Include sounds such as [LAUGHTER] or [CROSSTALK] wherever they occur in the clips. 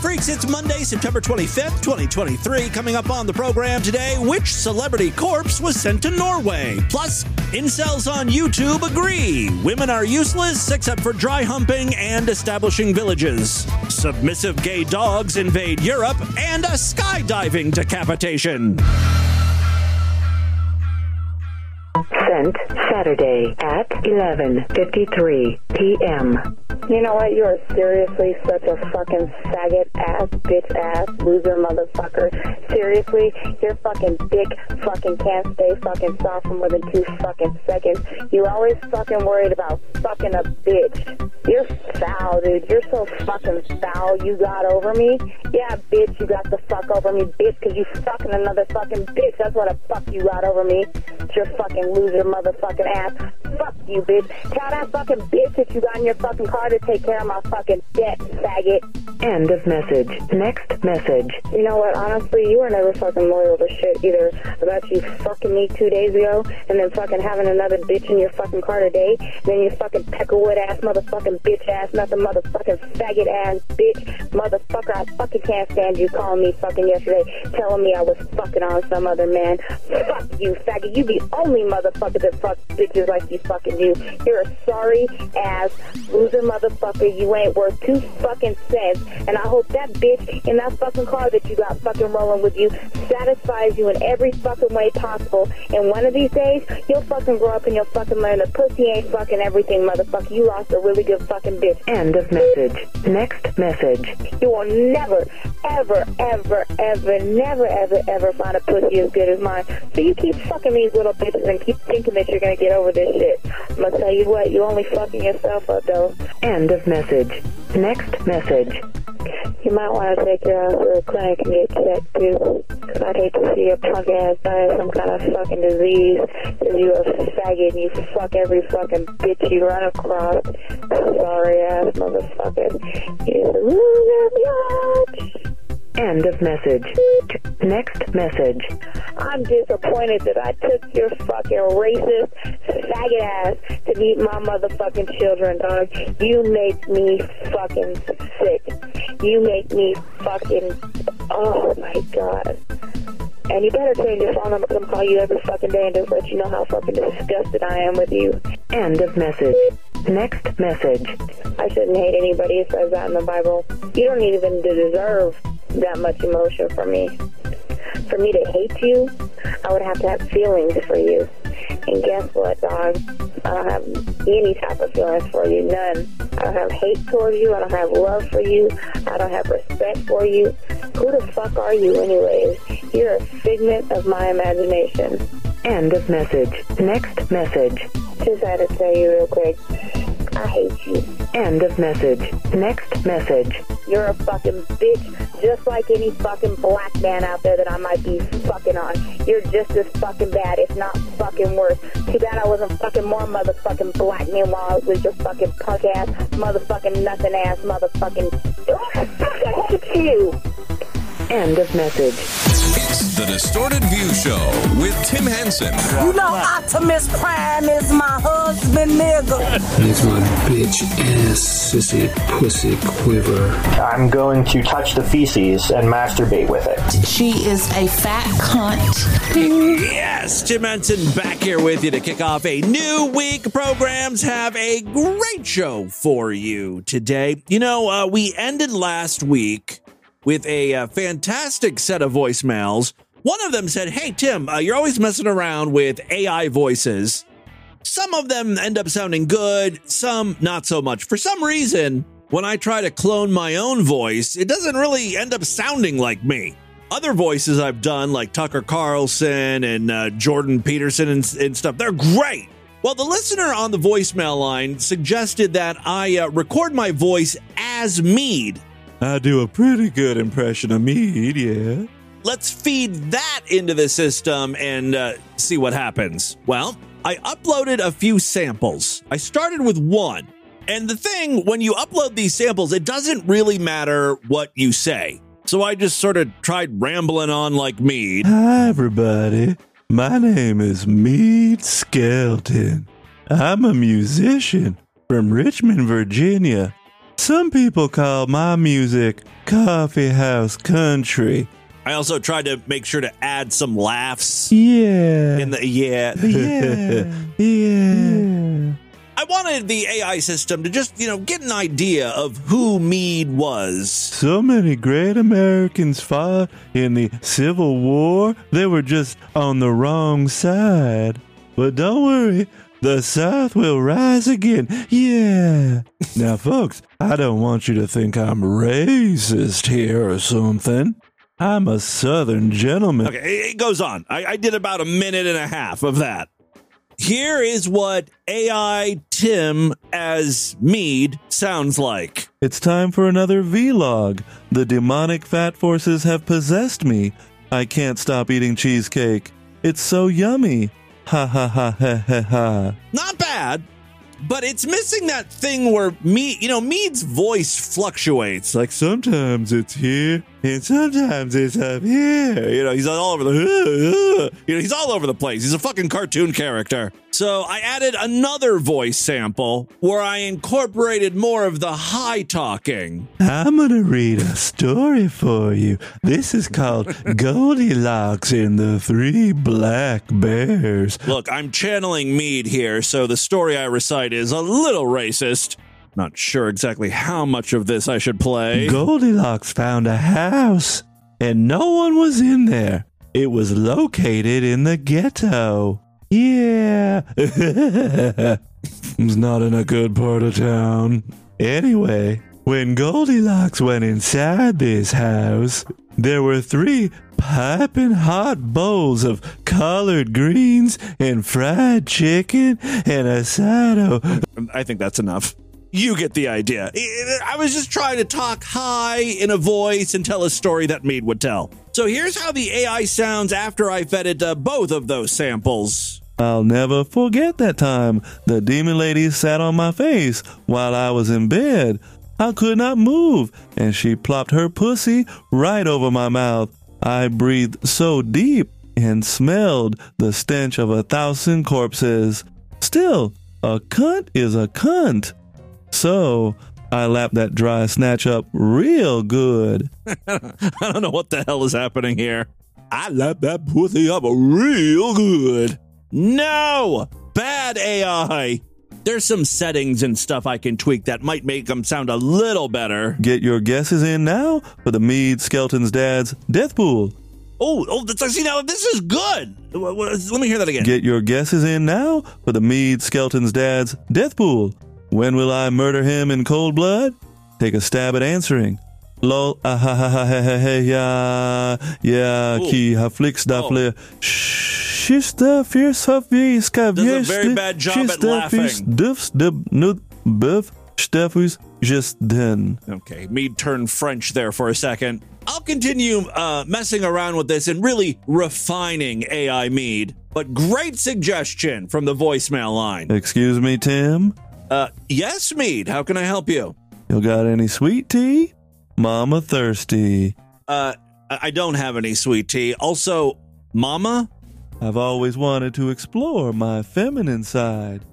freaks, it's Monday, September 25th, 2023. Coming up on the program today, which celebrity corpse was sent to Norway? Plus, incels on YouTube agree. Women are useless except for dry humping and establishing villages. Submissive gay dogs invade Europe and a skydiving decapitation. Saturday at 11:53 p.m. You know what? You are seriously such a fucking faggot ass, bitch ass, loser motherfucker. Seriously, your fucking dick fucking can't stay fucking soft for more than two fucking seconds. You always fucking worried about fucking a bitch. You're foul, dude. You're so fucking foul. You got over me? Yeah, bitch, you got the fuck over me, bitch, because you fucking another fucking bitch. That's what the fuck you got over me. It's your fucking loser motherfucking ass. Fuck you, bitch. Tell that fucking bitch that you got in your fucking car to take care of my fucking debt, faggot. End of message. Next message. You know what? Honestly, you were never fucking loyal to shit either about you fucking me two days ago and then fucking having another bitch in your fucking car today. And then you fucking peckerwood ass motherfucking bitch ass nothing motherfucking faggot ass bitch motherfucker. I fucking can't stand you calling me fucking yesterday telling me I was fucking on some other man. Fuck you, faggot. You the only motherfucker that fucks bitches like you fucking do. You're a sorry ass loser motherfucker. You ain't worth two fucking cents. And I hope that bitch in that fucking car that you got fucking rolling with you satisfies you in every fucking way possible. And one of these days, you'll fucking grow up and you'll fucking learn that pussy ain't fucking everything, motherfucker. You lost a really good fucking bitch. End of message. Next message. You will never, ever, ever, ever, never, ever, ever find a pussy as good as mine. So you keep fucking these little bitches and keep thinking that you're gonna get over this shit. I'm gonna tell you what, you only fucking yourself up though. End of message. Next message. You might want to take your ass to the clinic and get checked too. Cause I'd hate to see your punk ass die of some kind of fucking disease. Cause you a faggot and you fuck every fucking bitch you run across. Sorry ass motherfucker. You loser bitch. End of message. Next message. I'm disappointed that I took your fucking racist faggot ass to meet my motherfucking children, dog. You make me fucking sick. You make me fucking. Oh my god. And you better change your phone number. I'm call you every fucking day and just let you know how fucking disgusted I am with you. End of message. Next message. I shouldn't hate anybody. It says that in the Bible. You don't even deserve that much emotion for me. For me to hate you, I would have to have feelings for you. And guess what, dog? I don't have any type of feelings for you. None. I don't have hate towards you. I don't have love for you. I don't have respect for you. Who the fuck are you, anyways? You're a figment of my imagination. End of message. Next message. Just had to tell you real quick. I hate you. End of message. Next message. You're a fucking bitch, just like any fucking black man out there that I might be fucking on. You're just as fucking bad, if not fucking worse. Too bad I wasn't fucking more motherfucking black man while I was your fucking punk ass, motherfucking nothing ass, motherfucking. Oh, I hate you. End of message. It's the Distorted View Show with Tim Henson. You know Optimus Prime is my husband, nigga. Makes my bitch ass sissy pussy quiver. I'm going to touch the feces and masturbate with it. She is a fat cunt. Yes, Tim Henson back here with you to kick off a new week. Programs have a great show for you today. You know, uh, we ended last week with a uh, fantastic set of voicemails. One of them said, Hey, Tim, uh, you're always messing around with AI voices. Some of them end up sounding good, some not so much. For some reason, when I try to clone my own voice, it doesn't really end up sounding like me. Other voices I've done, like Tucker Carlson and uh, Jordan Peterson and, and, stuff, they're great. Well, the listener on the voicemail line suggested that I uh, record my voice as Meade. I do a pretty good impression of Meade, yeah. Let's feed that into the system and uh, see what happens. Well, I uploaded a few samples. I started with one. And the thing, when you upload these samples, it doesn't really matter what you say. So I just sort of tried rambling on like Meade. Hi, everybody. My name is Meade Skelton. I'm a musician from Richmond, Virginia. Some people call my music coffee house country. I also tried to make sure to add some laughs Yeah. in the yeah, the [LAUGHS] yeah. yeah. I wanted the AI system to just, you know, get an idea of who Meade was. So many great Americans fought in the Civil War. They were just on the wrong side. But don't worry, the South will rise again. Yeah. now, folks, I don't want you to think I'm racist here or something. I'm a Southern gentleman. Okay, it goes on. I, I did about a minute and a half of that. Here is what AI Tim as Meade sounds like. It's time for another vlog. The demonic fat forces have possessed me. I can't stop eating cheesecake. It's so yummy. Ha ha ha ha ha ha. Not bad, but it's missing that thing where Meade, you know, Meade's voice fluctuates. Like Sometimes it's here and sometimes it's up here. You know, he's all over the. [LAUGHS] You know, he's all over the place. He's a fucking cartoon character. So I added another voice sample where I incorporated more of the high talking. I'm gonna read a story for you. This is called Goldilocks and the Three Black Bears. Look, I'm channeling Meade here, so the story I recite is a little racist. Not sure exactly how much of this I should play. Goldilocks found a house and no one was in there. It was located in the ghetto. Yeah. [LAUGHS] it's not in a good part of town. Anyway, when Goldilocks went inside this house, there were three piping hot bowls of collard greens and fried chicken and a side of I think that's enough. You get the idea. I was just trying to talk high in a voice and tell a story that Meade would tell. So here's how the AI sounds after I fed it uh, both of those samples. I'll never forget that time the demon lady sat on my face while I was in bed. I could not move, and she plopped her pussy right over my mouth. I breathed so deep and smelled the stench of a thousand corpses. Still, a cunt is a cunt. So, I lapped that dry snatch up real good. [LAUGHS] I don't know what the hell is happening here. I lap that pussy up real good. No! Bad AI! There's some settings and stuff I can tweak that might make them sound a little better. Get your guesses in now for the Meade Skeleton's Dad's Death Pool. Oh, oh, that's, see now this is good. Let me hear that again. Get your guesses in now for the Meade Skeleton's dad's death pool. When will I murder him in cold blood? Take a stab at answering. Lol, ah ha ha ha ha ha ha yeah, yeah, Ooh. ki ha flix da Oh. fle. Shista fierce viska Does a very bad job at laughing. Dufs de nut buff steffus just den. Okay, me turn French there for a second. I'll continue uh, messing around with this and really refining AI Meade. But great suggestion from the voicemail line. Excuse me, Tim. Uh, yes, Meade. How can I help you? You got any sweet tea? Mama thirsty. Uh, I I don't have any sweet tea. Also, Mama. I've always wanted to explore my feminine side.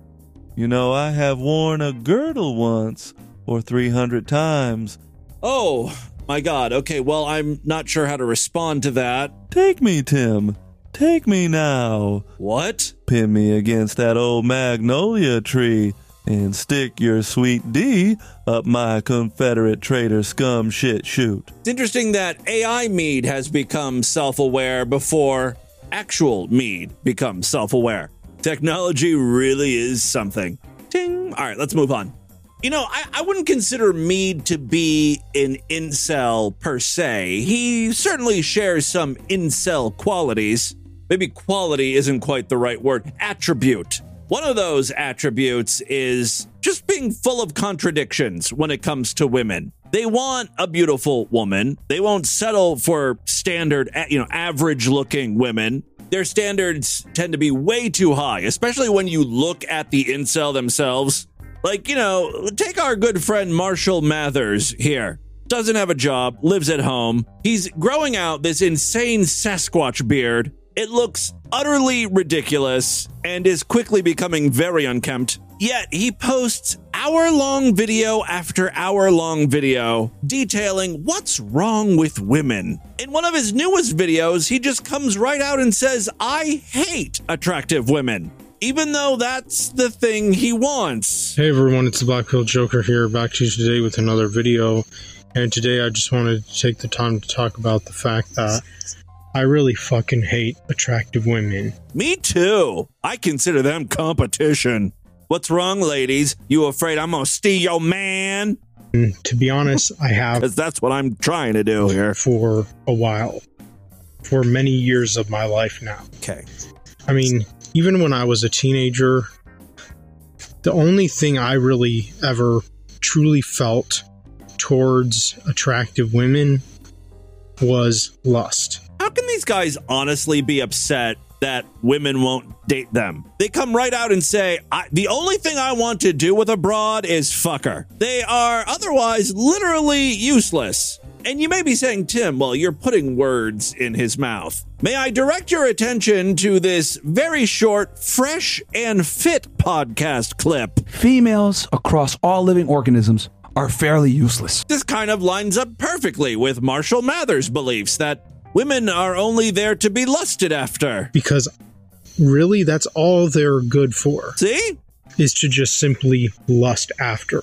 You know, I have worn a girdle once or 300 times. Oh my God. Okay. Well, I'm not sure how to respond to that. Take me, Tim. Take me now. What? Pin me against that old magnolia tree and stick your sweet D up my Confederate traitor scum shit shoot. It's interesting that AI Meade has become self aware before actual Meade becomes self aware. Technology really is something. Ting. All right, let's move on. You know, I, I wouldn't consider Meade to be an incel per se. He certainly shares some incel qualities. Maybe quality isn't quite the right word. Attribute. One of those attributes is just being full of contradictions when it comes to women. They want a beautiful woman. They won't settle for standard, you know, average looking women. Their standards tend to be way too high, especially when you look at the incel themselves. Like, you know, take our good friend Marshall Mathers here. Doesn't have a job, lives at home. He's growing out this insane Sasquatch beard. It looks utterly ridiculous and is quickly becoming very unkempt. Yet he posts hour long video after hour long video detailing what's wrong with women. In one of his newest videos, he just comes right out and says, I hate attractive women, even though that's the thing he wants. Hey everyone, it's the Black Pill Joker here, back to you today with another video. And today I just wanted to take the time to talk about the fact that I really fucking hate attractive women. Me too. I consider them competition. What's wrong, ladies? You afraid I'm gonna steal your man? And to be honest, I have Because that's what I'm trying to do here. for a while. For many years of my life now. Okay. I mean, even when I was a teenager, the only thing I really ever truly felt towards attractive women was lust. These guys honestly be upset that women won't date them? They come right out and say, I, the only thing I want to do with a broad is fuck her. They are otherwise literally useless. And you may be saying, Tim, well, you're putting words in his mouth. May I direct your attention to this very short, fresh, and fit podcast clip? Females across all living organisms are fairly useless. This kind of lines up perfectly with Marshall Mathers' beliefs that women are only there to be lusted after. Because really, that's all they're good for, See? is to just simply lust after.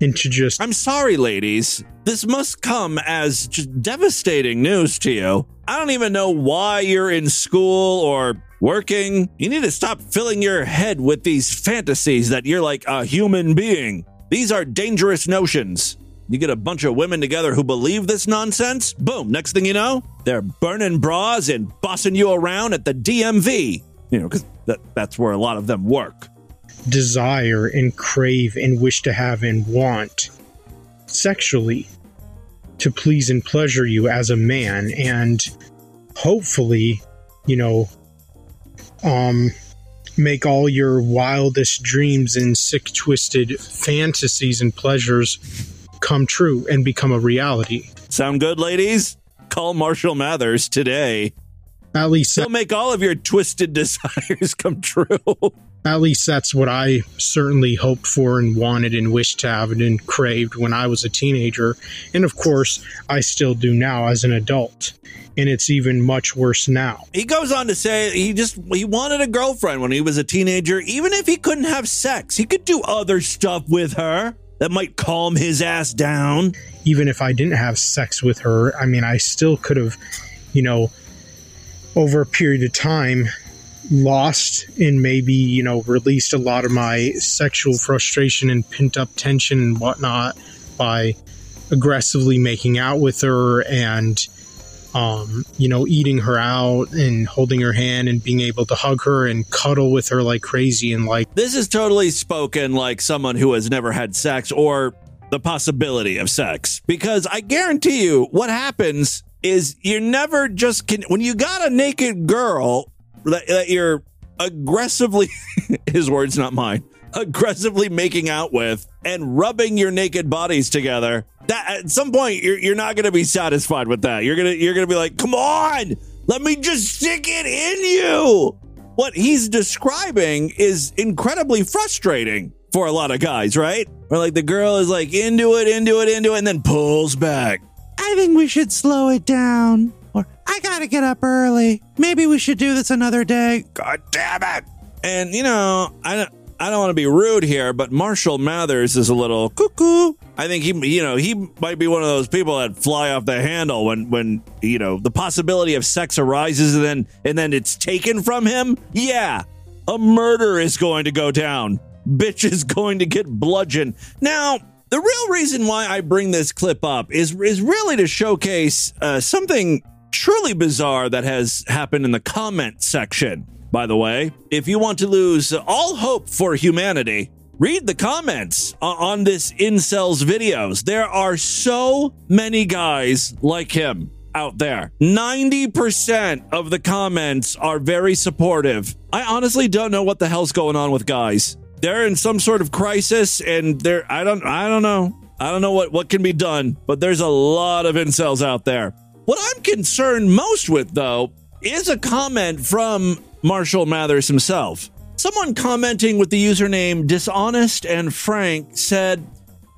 And to just I'm sorry, ladies. This must come as devastating news to you. I don't even know why you're in school or working. You need to stop filling your head with these fantasies that you're like a human being. These are dangerous notions. You get a bunch of women together who believe this nonsense, boom, next thing you know, they're burning bras and bossing you around at the DMV. You know, because that, that's where a lot of them work. desire and crave and wish to have and want sexually to please and pleasure you as a man and hopefully you know um make all your wildest dreams and sick twisted fantasies and pleasures come true and become a reality Sound good, ladies? Call Marshall Mathers today. at least He'll make all of your twisted [LAUGHS] desires come true. At least that's what I certainly hoped for and wanted and wished to have and craved when I was a teenager. And of course, I still do now as an adult. And it's even much worse now. he goes on to say he just he wanted a girlfriend when he was a teenager. Even if he couldn't have sex, he could do other stuff with her that might calm his ass down. Even if I didn't have sex with her, I mean, I still could have, you know, over a period of time, lost and maybe, you know, released a lot of my sexual frustration and pent up tension and whatnot by aggressively making out with her and um, you know, eating her out and holding her hand and being able to hug her and cuddle with her like crazy and like This is totally spoken like someone who has never had sex or the possibility of sex. Because I guarantee you, what happens is you're never just can when you got a naked girl that, that you're aggressively [LAUGHS] his words, not mine. Aggressively making out with and rubbing your naked bodies together. That at some point you're you're not gonna be satisfied with that. You're gonna you're gonna be like, come on, let me just stick it in you. What he's describing is incredibly frustrating for a lot of guys, right? Where like the girl is like into it, into it, into it, and then pulls back. I think we should slow it down. Or I gotta get up early. Maybe we should do this another day. God damn it. And you know, I don't I don't want to be rude here, but Marshall Mathers is a little cuckoo. I think he, you know, he might be one of those people that fly off the handle when, when you know, the possibility of sex arises and then and then it's taken from him. Yeah, a murder is going to go down. Bitch is going to get bludgeoned. Now, the real reason why I bring this clip up is is really to showcase uh, something truly bizarre that has happened in the comment section. By the way, if you want to lose all hope for humanity, read the comments uh, on this incels videos. There are so many guys like him out there. 90% of the comments are very supportive. I honestly don't know what the hell's going on with guys. They're in some sort of crisis and they're I don't I don't know. I don't know what what can be done, but there's a lot of incels out there. What I'm concerned most with though is a comment from Marshall Mathers himself. Someone commenting with the username dishonest and frank said,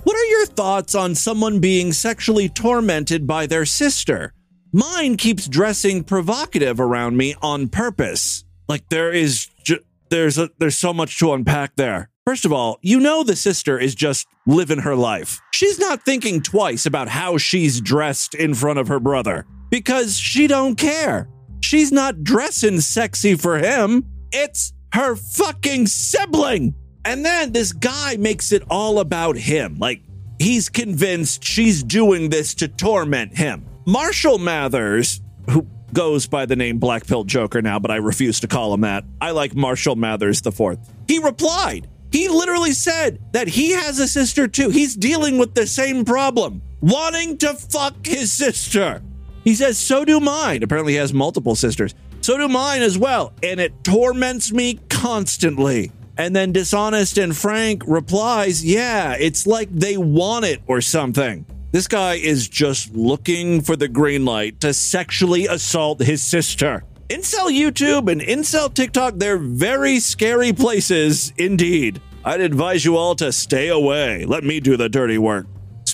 What are your thoughts on someone being sexually tormented by their sister? Mine keeps dressing provocative around me on purpose. Like there is ju- there's a, there's so much to unpack there. First of all, you know the sister is just living her life. She's not thinking twice about how she's dressed in front of her brother because she don't care. She's not dressing sexy for him. It's her fucking sibling. And then this guy makes it all about him. Like he's convinced she's doing this to torment him. Marshall Mathers, who goes by the name Black Pill Joker now, but I refuse to call him that. I like Marshall Mathers the fourth. He replied. He literally said that he has a sister too. He's dealing with the same problem, wanting to fuck his sister. He says, so do mine. Apparently, he has multiple sisters. So do mine as well. And it torments me constantly. And then Dishonest and Frank replies, yeah, it's like they want it or something. This guy is just looking for the green light to sexually assault his sister. Incel YouTube and Incel TikTok, they're very scary places indeed. I'd advise you all to stay away. Let me do the dirty work.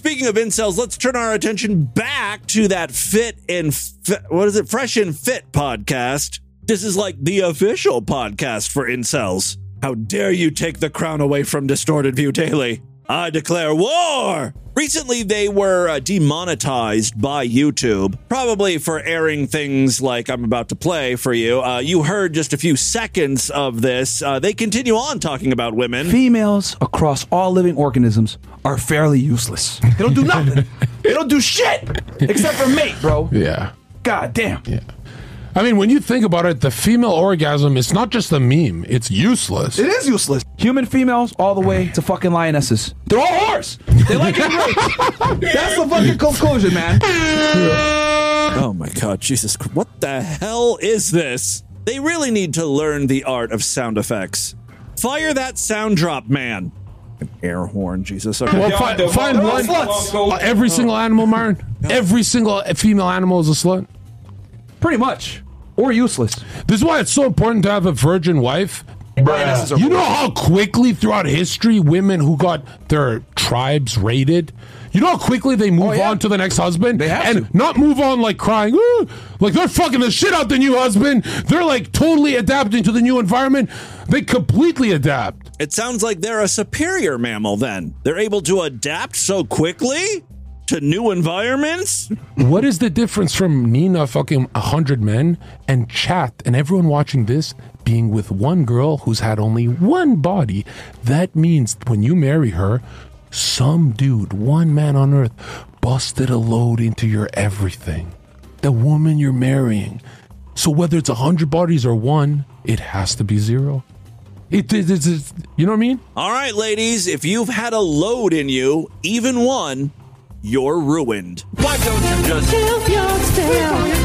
Speaking of incels, let's turn our attention back to that fit and Fi- what is it? Fresh and Fit podcast. This is like the official podcast for incels. How dare you take the crown away from Distorted View Daily? I declare war! Recently, they were uh, demonetized by YouTube, probably for airing things like I'm about to play for you. Uh, you heard just a few seconds of this. Uh, they continue on talking about women. Females across all living organisms are fairly useless. They don't do nothing. [LAUGHS] they don't do shit except for mate, bro. Yeah. God damn. Yeah. I mean, when you think about it, the female orgasm is not just a meme, it's useless. It is useless. Human females all the way to fucking lionesses. They're all whores. They like getting [LAUGHS] raped. That's the fucking conclusion, man. Oh my god, Jesus What the hell is this? They really need to learn the art of sound effects. Fire that sound drop, man. An air horn, Jesus. Okay. Well, fi- find They're one. sluts. Uh, every single animal, Martin. Every single female animal is a slut. Pretty much. Or useless. This is why it's so important to have a virgin wife. Lionesses are You know how quickly throughout history women who got their tribes raided, you know how quickly they move Oh, yeah. on to the next husband? They have and to. not move on like crying, "Ooh," like they're fucking the shit out the new husband. They're like totally adapting to the new environment. They completely adapt. It sounds like they're a superior mammal then. They're able to adapt so quickly to new environments? What is the difference from Nina fucking a hundred men and chat and everyone watching this being with one girl who's had only one body? That means when you marry her, some dude, one man on earth, busted a load into your everything. The woman you're marrying. So whether it's a hundred bodies or one, it has to be zero. It, it, it's- it's- you know what I mean? All right, ladies, if you've had a load in you, even one, you're ruined. Why don't you just kill yourself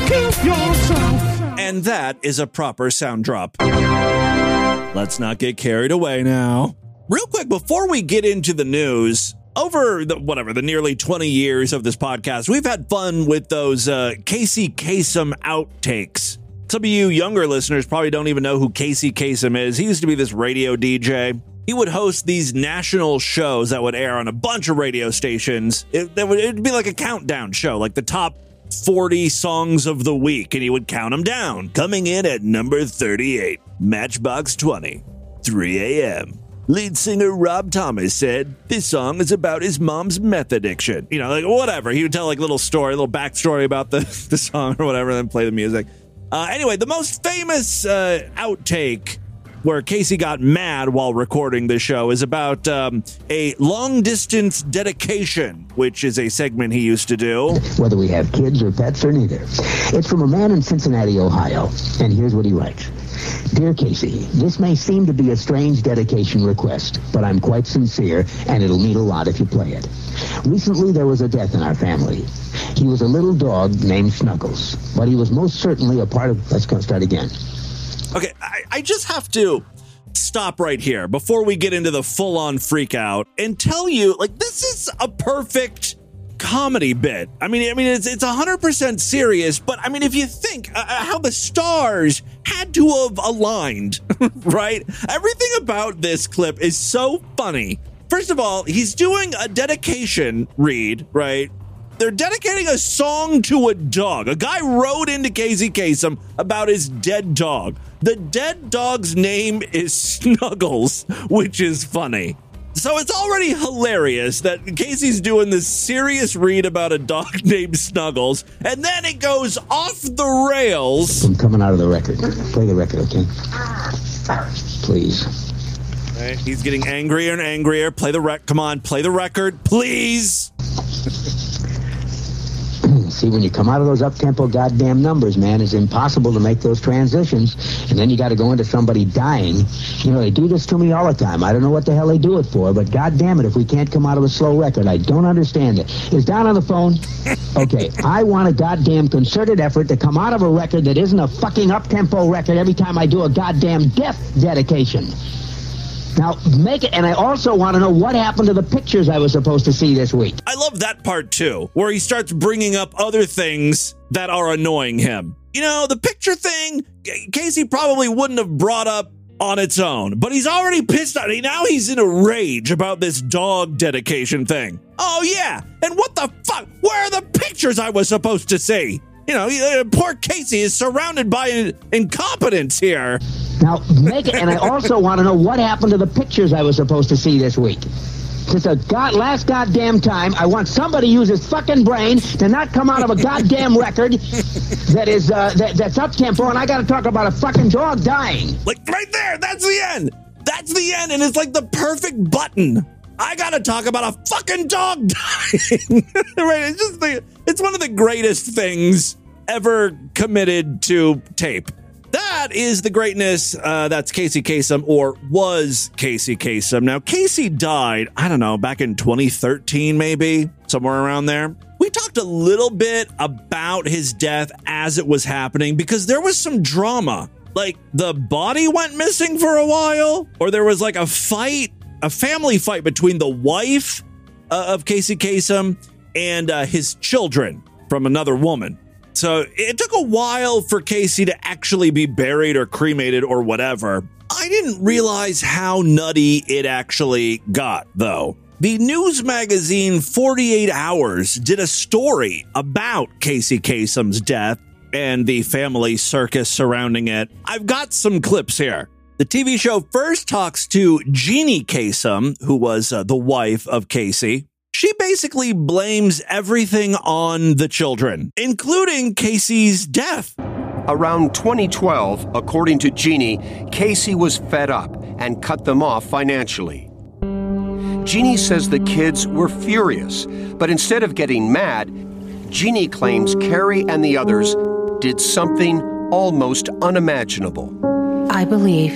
And that is a proper sound drop. Let's not get carried away now. Real quick, before we get into the news, over the whatever the nearly 20 years of this podcast, we've had fun with those uh, Casey Kasem outtakes. Some of you younger listeners probably don't even know who Casey Kasem is. He used to be this radio DJ. He would host these national shows that would air on a bunch of radio stations. It, that would, it'd be like a countdown show, like the top 40 songs of the week, and he would count them down. Coming in at number 38, Matchbox 20, 3 a.m. Lead singer Rob Thomas said this song is about his mom's meth addiction. You know, like whatever. He would tell like a little story, a little backstory about the, [LAUGHS] the song or whatever, and then play the music. Uh, anyway, the most famous uh, outtake where Casey got mad while recording the show is about um, a long distance dedication, which is a segment he used to do. whether we have kids or pets or neither. It's from a man in Cincinnati, Ohio, and here's what he writes. Dear Casey, this may seem to be a strange dedication request, but I'm quite sincere, and it'll mean a lot if you play it. Recently, there was a death in our family. He was a little dog named Snuggles, but he was most certainly a part of... Let's go start again. Okay, I, I just have to stop right here before we get into the full on freak out and tell you like, this is a perfect comedy bit. I mean, I mean, it's it's hundred percent serious. But I mean, if you think uh, how the stars had to have aligned, [LAUGHS] right? Everything about this clip is so funny. First of all, he's doing a dedication read, right? They're dedicating a song to a dog. A guy wrote into Casey Kasem about his dead dog. The dead dog's name is Snuggles, which is funny. So it's already hilarious that Casey's doing this serious read about a dog [LAUGHS] named Snuggles, and then it goes off the rails. I'm coming out of the record. Play the record, okay? Please. Right, he's getting angrier and angrier. Play the rec. Come on, play the record, please. [LAUGHS] See, when you come out of those up-tempo goddamn numbers, man, it's impossible to make those transitions. And then you got to go into somebody dying. You know, they do this to me all the time. I don't know what the hell they do it for, but goddamn it, if we can't come out of a slow record, I don't understand it. Is Don on the phone? [LAUGHS] Okay, I want a goddamn concerted effort to come out of a record that isn't a fucking up-tempo record every time I do a goddamn death dedication. Now, make it, and I also want to know what happened to the pictures I was supposed to see this week. I love that part too, where he starts bringing up other things that are annoying him. You know, the picture thing, Casey probably wouldn't have brought up on its own, but he's already pissed on Now he's in a rage about this dog dedication thing. Oh, yeah. And what the fuck? Where are the pictures I was supposed to see? You know, uh, poor Casey is surrounded by incompetence here. Now, make it, and I also want to know what happened to the pictures I was supposed to see this week. Since the god, last goddamn time, I want somebody to use his fucking brain to not come out of a goddamn record that is uh, that, that's up tempo, and I got to talk about a fucking dog dying. Like right there, that's the end. That's the end, and it's like the perfect button. I got to talk about a fucking dog [LAUGHS] dying. right? It's just the, it's one of the greatest things ever committed to tape. That is the greatness. Uh, that's Casey Kasem, or was Casey Kasem. Now, Casey died, I don't know, back in 2013, maybe, somewhere around there. We talked a little bit about his death as it was happening because there was some drama. Like the body went missing for a while, or there was like a fight, a family fight between the wife uh, of Casey Kasem and uh, his children from another woman. So it took a while for Casey to actually be buried or cremated or whatever. I didn't realize how nutty it actually got, though. The news magazine 48 Hours did a story about Casey Kasem's death and the family circus surrounding it. I've got some clips here. The TV show first talks to Jeannie Kasem, who was uh, the wife of Casey. She basically blames everything on the children, including Casey's death. Around 2012, according to Jeannie, Casey was fed up and cut them off financially. Jeannie says the kids were furious, but instead of getting mad, Jeannie claims Kerri and the others did something almost unimaginable. I believe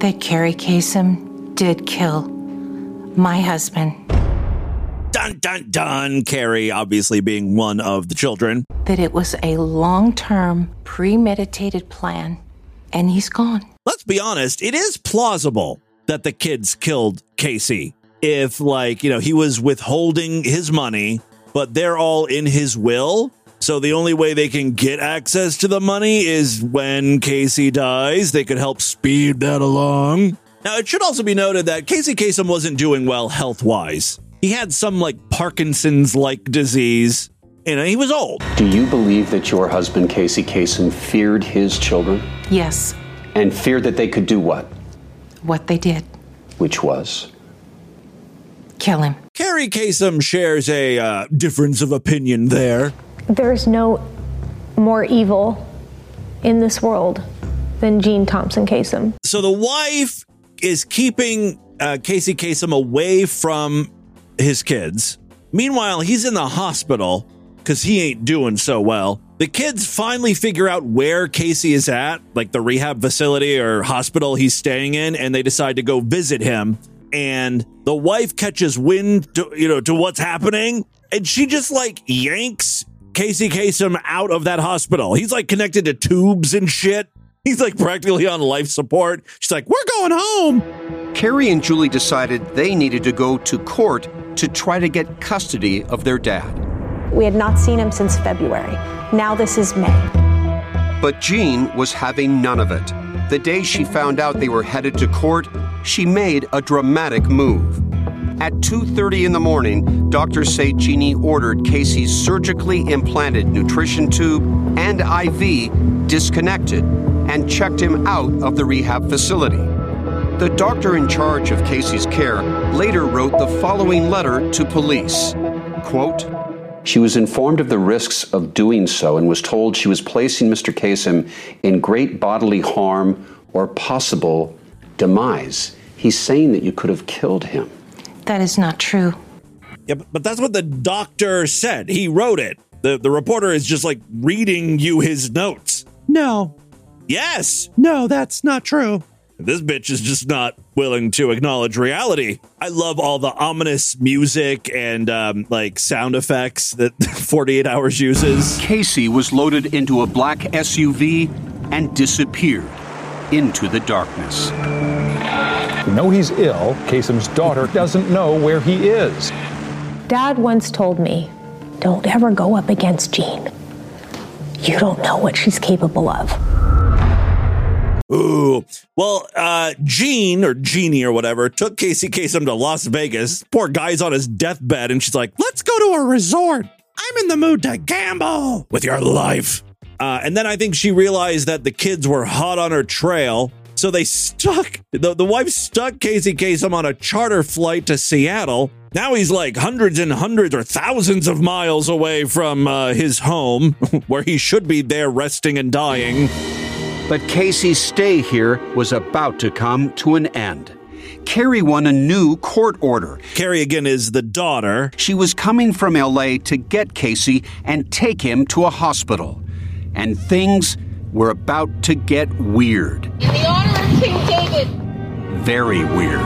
that Kerri Kasem did kill my husband. Dun dun dun. Kerri, obviously being one of the children. That it was a long term, premeditated plan, and he's gone. Let's be honest, it is plausible that the kids killed Casey. If, like, you know, he was withholding his money, but they're all in his will. So the only way they can get access to the money is when Casey dies. They could help speed that along. Now, it should also be noted that Casey Kasem wasn't doing well health wise. He had some like Parkinson's like disease. You know, he was old. Do you believe that your husband, Casey Kasem, feared his children? Yes. And feared that they could do what? What they did. Which was? Kill him. Kerri Kasem shares a uh, difference of opinion there. There's no more evil in this world than Jean Thompson Kasem. So the wife is keeping uh, Casey Kasem away from his kids. Meanwhile, he's in the hospital because he ain't doing so well. The kids finally figure out where Casey is at, like the rehab facility or hospital he's staying in, and they decide to go visit him. And the wife catches wind, to, you know, to what's happening, and she just like yanks Casey Kasem out of that hospital. He's like connected to tubes and shit. He's like practically on life support. She's like, "We're going home." Kerri and Julie decided they needed to go to court to try to get custody of their dad. We had not seen him since February. Now this is May. But Jean was having none of it. The day she found out they were headed to court, she made a dramatic move. At 2:30 in the morning, doctors say Jeannie ordered Casey's surgically implanted nutrition tube and IV disconnected and checked him out of the rehab facility. The doctor in charge of Casey's care later wrote the following letter to police. Quote, She was informed of the risks of doing so and was told she was placing Mr. Kasem in great bodily harm or possible demise. He's saying that you could have killed him. That is not true. Yeah, but, but that's what the doctor said. He wrote it. The the reporter is just like reading you his notes. No. Yes. No, that's not true. This bitch is just not willing to acknowledge reality. I love all the ominous music and um, like sound effects that [LAUGHS] 48 Hours uses. Casey was loaded into a black SUV and disappeared into the darkness. We know he's ill. Kasem's daughter doesn't know where he is. Dad once told me, don't ever go up against Jean. You don't know what she's capable of. Ooh. Well, uh, Jean or Jeannie or whatever took Casey Kasem to Las Vegas. Poor guy's on his deathbed, and she's like, let's go to a resort. I'm in the mood to gamble with your life. Uh, and then I think she realized that the kids were hot on her trail. So they stuck, the, the wife stuck Casey Kasem on a charter flight to Seattle. Now he's like hundreds and hundreds or thousands of miles away from uh, his home, [LAUGHS] where he should be there resting and dying. But Casey's stay here was about to come to an end. Kerri won a new court order. Kerri again is the daughter. She was coming from LA to get Casey and take him to a hospital. And things were about to get weird. In the honor of King David. Very weird.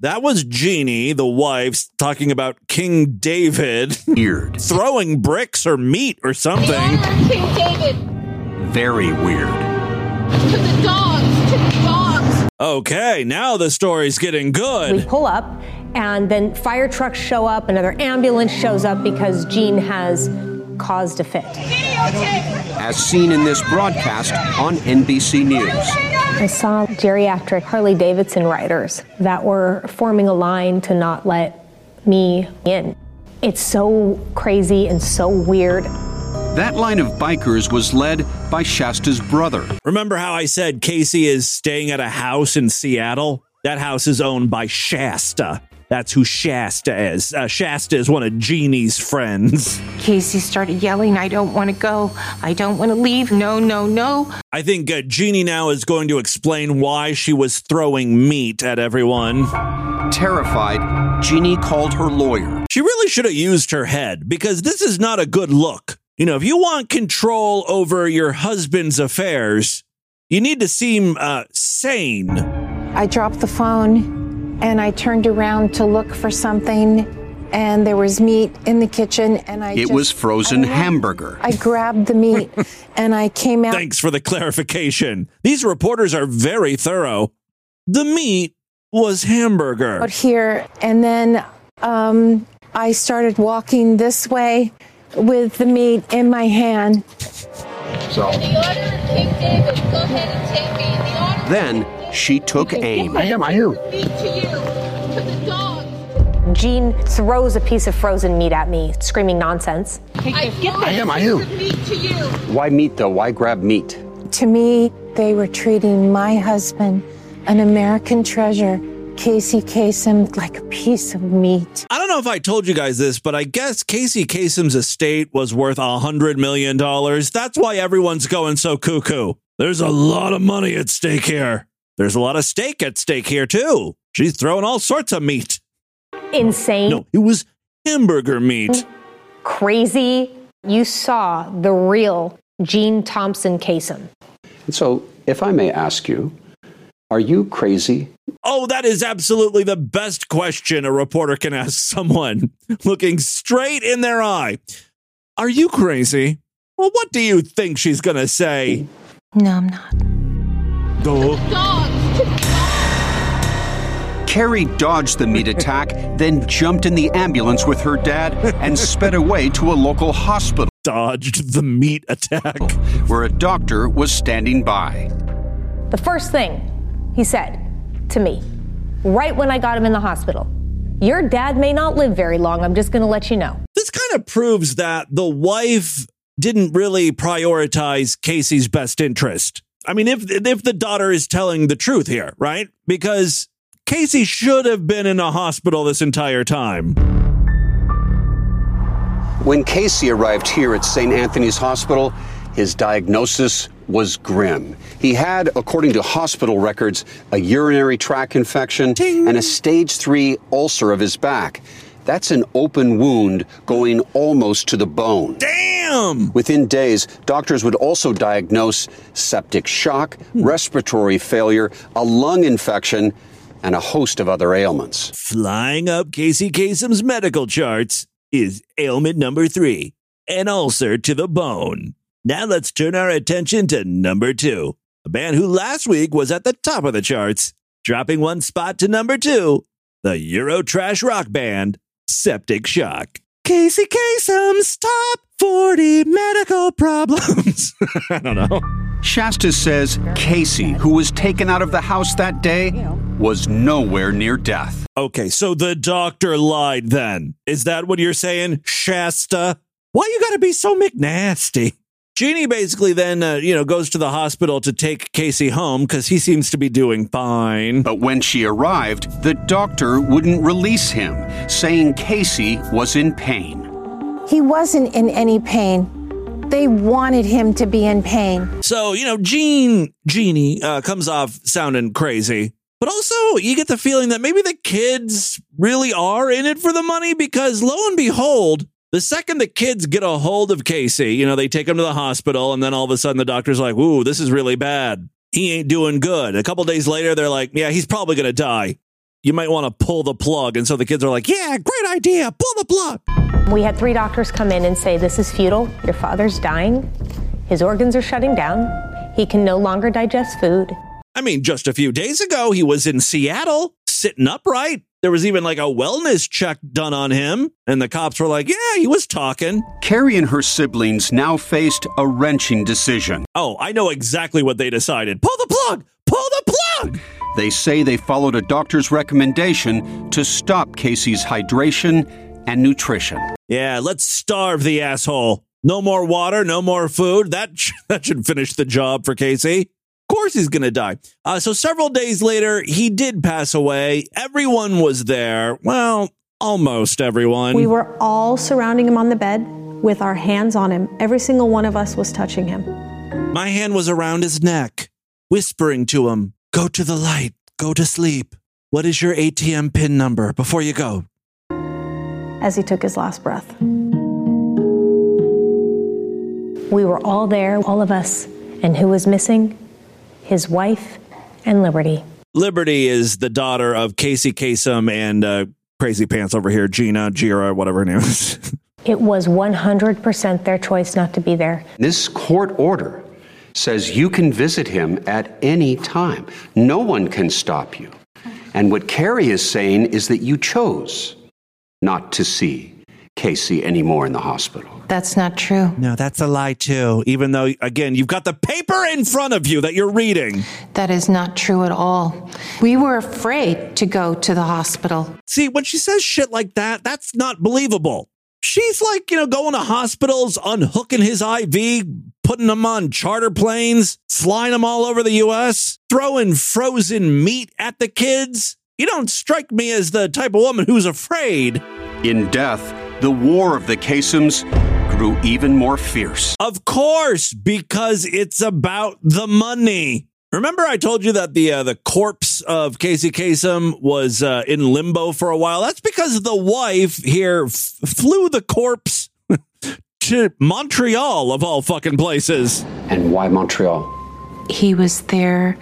That was Jeannie, the wife, talking about King David. Weird. [LAUGHS] throwing bricks or meat or something. In the honor of King David. Very weird. To the dogs. To the dogs. Okay, now the story's getting good. We pull up, and then fire trucks show up, another ambulance shows up because Jean has caused a fit. As seen in this broadcast on NBC News. I saw geriatric Harley Davidson riders that were forming a line to not let me in. It's so crazy and so weird. That line of bikers was led by Shasta's brother. Remember how I said Casey is staying at a house in Seattle? That house is owned by Shasta. That's who Shasta is. Uh, Shasta is one of Jeannie's friends. Casey started yelling, I don't want to go. I don't want to leave. No, no, no. I think uh, Jeannie now is going to explain why she was throwing meat at everyone. Terrified, Jeannie called her lawyer. She really should have used her head because this is not a good look. You know, if you want control over your husband's affairs, you need to seem uh, sane. I dropped the phone and I turned around to look for something, and there was meat in the kitchen, and I It just- was frozen I hamburger. I grabbed the meat [LAUGHS] and I came out. Thanks for the clarification. These reporters are very thorough. The meat was hamburger. out here, and then um, I started walking this way with the meat in my hand. So In the honor of King David. Go ahead and take me. In the honor then she took aim. I am, I am. Speak to the dogs. Jean throws a piece of frozen meat at me, screaming nonsense. I I am, I am. Speak to you. Why meat, though? Why grab meat? To me, they were treating my husband, an American treasure, Casey Kasem, like a piece of meat. I don't know if I told you guys this, but I guess Casey Kasem's estate was worth a hundred million dollars. That's why everyone's going so cuckoo. There's a lot of money at stake here. There's a lot of steak at stake here too. She's throwing all sorts of meat. Insane. No, it was hamburger meat. Crazy. You saw the real Jean Thompson Kasem. And so, if I may ask you, are you crazy? Oh, that is absolutely the best question a reporter can ask someone, [LAUGHS] looking straight in their eye. Are you crazy? Well, what do you think she's going to say? No, I'm not. Duh. Dogs. The dogs. [LAUGHS] Kerri dodged the meat attack, then jumped in the ambulance with her dad and sped away to a local hospital. Dodged the meat attack. Where a doctor was standing by. The first thing he said to me, right when I got him in the hospital, your dad may not live very long. I'm just going to let you know. This kind of proves that the wife didn't really prioritize Casey's best interest. I mean, if if the daughter is telling the truth here, right? Because Casey should have been in a hospital this entire time. When Casey arrived here at St. Anthony's Hospital, his diagnosis was grim. He had, according to hospital records, a urinary tract infection and a stage three ulcer of his back. That's an open wound going almost to the bone. Damn! Within days, doctors would also diagnose septic shock, hmm. respiratory failure, a lung infection, and a host of other ailments. Flying up Casey Kasem's medical charts is ailment number three an ulcer to the bone. Now let's turn our attention to number two, a band who last week was at the top of the charts, dropping one spot to number two, the Euro trash rock band, Septic Shock. Casey Kasem's top 40 medical problems. [LAUGHS] I don't know. Shasta says Casey, who was taken out of the house that day, was nowhere near death. Okay, so the doctor lied then. Is that what you're saying, Shasta? Why you gotta be so McNasty? Jeannie basically then, uh, you know, goes to the hospital to take Casey home because he seems to be doing fine. But when she arrived, the doctor wouldn't release him, saying Casey was in pain. He wasn't in any pain. They wanted him to be in pain. So, you know, Jean, Jeannie uh, comes off sounding crazy. But also, you get the feeling that maybe the kids really are in it for the money because lo and behold, the second the kids get a hold of Casey, you know, they take him to the hospital, and then all of a sudden the doctor's like, Ooh, this is really bad. He ain't doing good. A couple days later, they're like, Yeah, he's probably going to die. You might want to pull the plug. And so the kids are like, Yeah, great idea. Pull the plug. We had three doctors come in and say, This is futile. Your father's dying. His organs are shutting down. He can no longer digest food. I mean, just a few days ago, he was in Seattle sitting upright. There was even like a wellness check done on him, and the cops were like, Yeah, he was talking. Kerri and her siblings now faced a wrenching decision. Oh, I know exactly what they decided. Pull the plug! Pull the plug! They say they followed a doctor's recommendation to stop Casey's hydration and nutrition. Yeah, let's starve the asshole. No more water, no more food. That, [LAUGHS] that should finish the job for Casey. Of course he's going to die. Uh, so several days later, he did pass away. Everyone was there. Well, almost everyone. We were all surrounding him on the bed with our hands on him. Every single one of us was touching him. My hand was around his neck, whispering to him, Go to the light, go to sleep. What is your ATM PIN number before you go? As he took his last breath. We were all there, all of us. And who was missing? His wife and Liberty. Liberty is the daughter of Casey Kasem and uh, Crazy Pants over here, Gina, Gira, whatever her name is. [LAUGHS] It was 100% their choice not to be there. This court order says you can visit him at any time. No one can stop you. And what Kerri is saying is that you chose not to see Casey anymore in the hospital. That's not true. No, that's a lie too. Even though, again, you've got the paper in front of you that you're reading. That is not true at all. We were afraid to go to the hospital. See, when she says shit like that, that's not believable. She's like, you know, going to hospitals, unhooking his IV, putting him on charter planes, flying them all over the US, throwing frozen meat at the kids. You don't strike me as the type of woman who's afraid. In death, the war of the Kasems grew even more fierce. Of course, because it's about the money. Remember, I told you that the uh, the corpse of Casey Kasem was uh, in limbo for a while. That's because the wife here f- flew the corpse [LAUGHS] to Montreal, of all fucking places. And why Montreal? He was there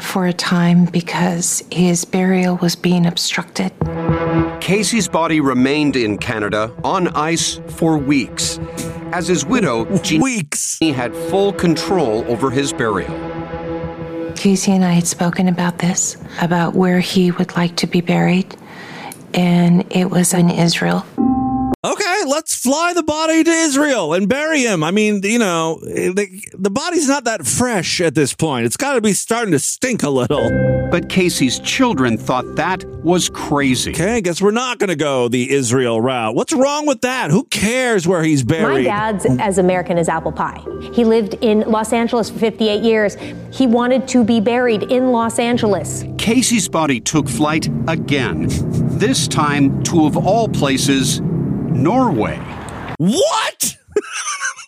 for a time because his burial was being obstructed. Casey's body remained in Canada on ice for weeks. As his widow, Jean weeks. had full control over his burial. Casey and I had spoken about this, about where he would like to be buried, and it was in Israel. Okay, let's fly the body to Israel and bury him. I mean, you know, the, the body's not that fresh at this point. It's got to be starting to stink a little. But Casey's children thought that was crazy. Okay, I guess we're not going to go the Israel route. What's wrong with that? Who cares where he's buried? My dad's as American as apple pie. He lived in Los Angeles for 58 years. He wanted to be buried in Los Angeles. Casey's body took flight again. This time to, of all places, Norway. What?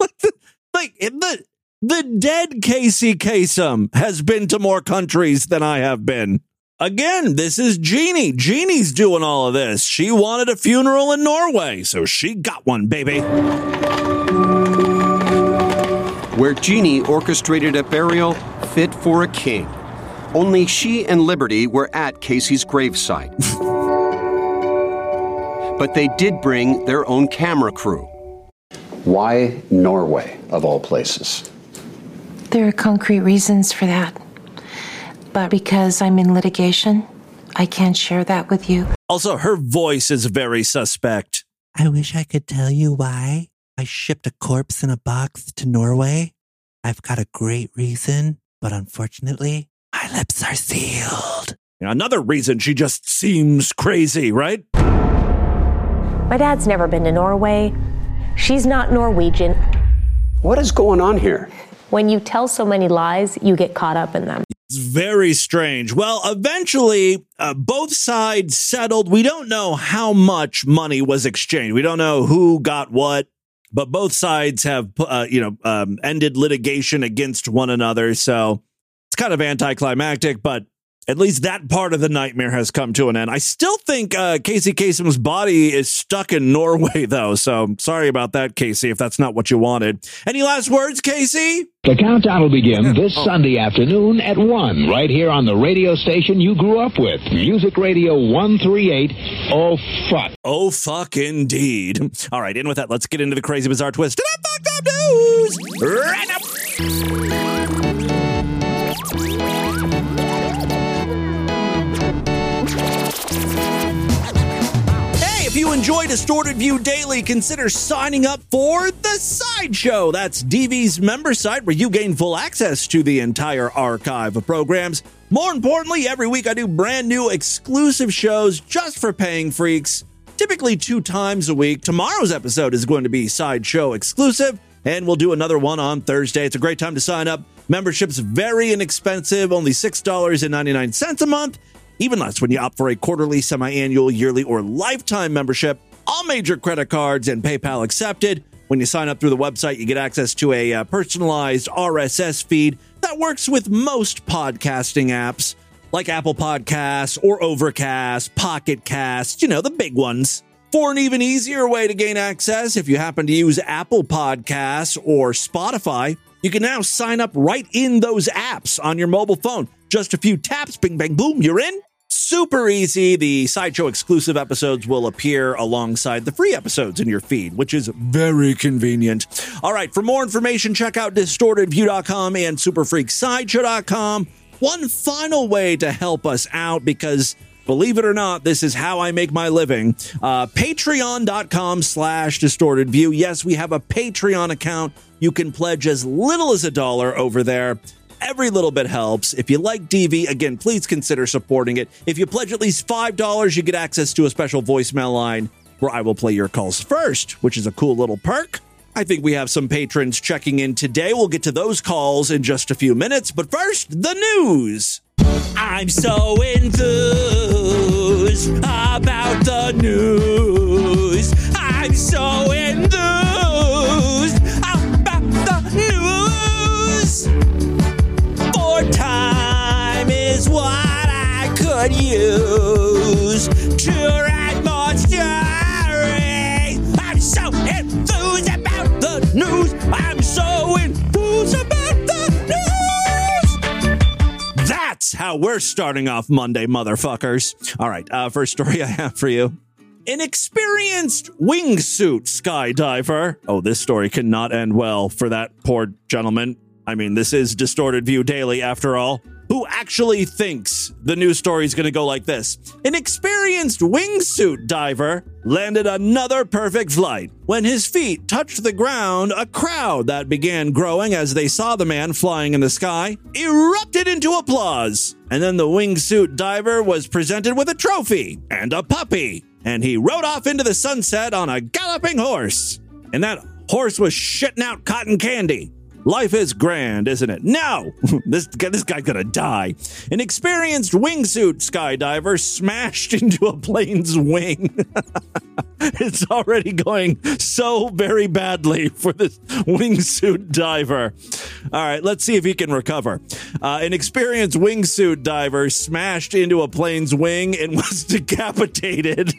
[LAUGHS] like the the dead Casey Kasem has been to more countries than I have been. Again, this is Jeannie. Jeannie's doing all of this. She wanted a funeral in Norway, so she got one, baby. Where Jeannie orchestrated a burial fit for a king. Only she and Liberty were at Casey's gravesite. [LAUGHS] but they did bring their own camera crew. Why Norway, of all places? There are concrete reasons for that. But because I'm in litigation, I can't share that with you. Also, her voice is very suspect. I wish I could tell you why I shipped a corpse in a box to Norway. I've got a great reason, but unfortunately, my lips are sealed. Another reason she just seems crazy, right? My dad's never been to Norway. She's not Norwegian. What is going on here? When you tell so many lies, you get caught up in them. It's very strange. Well, eventually, uh, both sides settled. We don't know how much money was exchanged. We don't know who got what, but both sides have, uh, you know, um, ended litigation against one another. So it's kind of anticlimactic, but at least that part of the nightmare has come to an end. I still think uh, Casey Kasem's body is stuck in Norway, [LAUGHS] though. So sorry about that, Casey, if that's not what you wanted. Any last words, Casey? The countdown will begin this Sunday afternoon at 1, right here on the radio station you grew up with. Music Radio 138. Oh, fuck. Oh, fuck indeed. All right, in with that, let's get into the crazy, bizarre twist. And fucked up news right now. Distorted View Daily, consider signing up for The Sideshow. That's DV's member site where you gain full access to the entire archive of programs. More importantly, every week I do brand new exclusive shows just for paying freaks, typically two times a week. Tomorrow's episode is going to be Sideshow exclusive, and we'll do another one on Thursday. It's a great time to sign up. Membership's very inexpensive, only $6.99 a month. Even less when you opt for a quarterly, semi annual, yearly, or lifetime membership. All major credit cards and PayPal accepted. When you sign up through the website, you get access to a uh, personalized RSS feed that works with most podcasting apps like Apple Podcasts or Overcast, Pocket Cast, you know, the big ones. For an even easier way to gain access, if you happen to use Apple Podcasts or Spotify, you can now sign up right in those apps on your mobile phone. Just a few taps, bing, bang, boom, you're in. Super easy. The Sideshow exclusive episodes will appear alongside the free episodes in your feed, which is very convenient. All right, for more information, check out distortedview.com and superfreaksideshow.com. One final way to help us out because believe it or not, this is how I make my living. Uh, Patreon.com slash distorted view. Yes, we have a Patreon account. You can pledge as little as a dollar over there. Every little bit helps. If you like DV, again, please consider supporting it. If you pledge at least $5, you get access to a special voicemail line where I will play your calls first, which is a cool little perk. I think we have some patrons checking in today. We'll get to those calls in just a few minutes. But first, the news. I'm so enthused to write. I'm so enthused about the news. I'm so enthused about the news. That's how we're starting off Monday, motherfuckers. All right, uh, first story I have for you. An experienced wingsuit skydiver. Oh, this story cannot end well for that poor gentleman. I mean, this is Distorted View Daily after all. Who actually thinks the news story is going to go like this. An experienced wingsuit diver landed another perfect flight. When his feet touched the ground, a crowd that began growing as they saw the man flying in the sky erupted into applause. And then the wingsuit diver was presented with a trophy and a puppy, and he rode off into the sunset on a galloping horse. And that horse was shitting out cotton candy. Life is grand, isn't it? No! [LAUGHS] this, this guy's gonna die. An experienced wingsuit skydiver smashed [LAUGHS] into a plane's wing. [LAUGHS] it's already going so very badly for this wingsuit diver. All right, let's see if he can recover. Uh, an experienced wingsuit diver smashed into a plane's wing and was decapitated.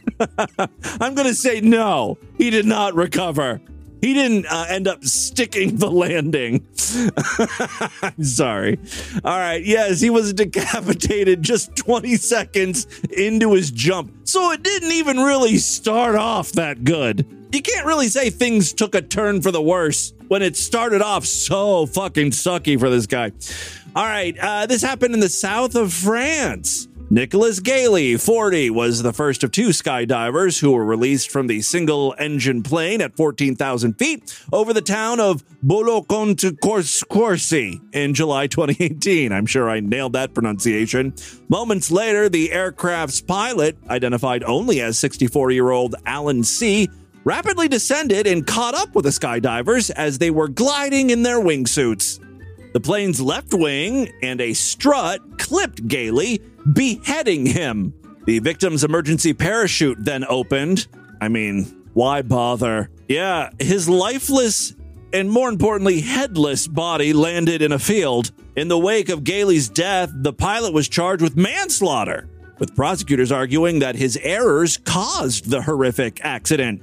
I'm gonna say no, he did not recover. He didn't uh, end up sticking the landing. [LAUGHS] I'm sorry. All right. Yes, he was decapitated just 20 seconds into his jump. So it didn't even really start off that good. You can't really say things took a turn for the worse when it started off so fucking sucky for this guy. All right. Uh, this happened in the south of France. Nicholas Gailey, 40, was the first of two skydivers who were released from the single engine plane at 14,000 feet over the town of Boloconte-Corsi in July 2018. I'm sure I nailed that pronunciation. Moments later, the aircraft's pilot, identified only as 64 year old Alan C., rapidly descended and caught up with the skydivers as they were gliding in their wingsuits. The plane's left wing and a strut clipped Gailey, beheading him. The victim's emergency parachute then opened. I mean, why bother? Yeah, his lifeless and more importantly, headless body landed in a field. In the wake of Gailey's death, the pilot was charged with manslaughter, with prosecutors arguing that his errors caused the horrific accident.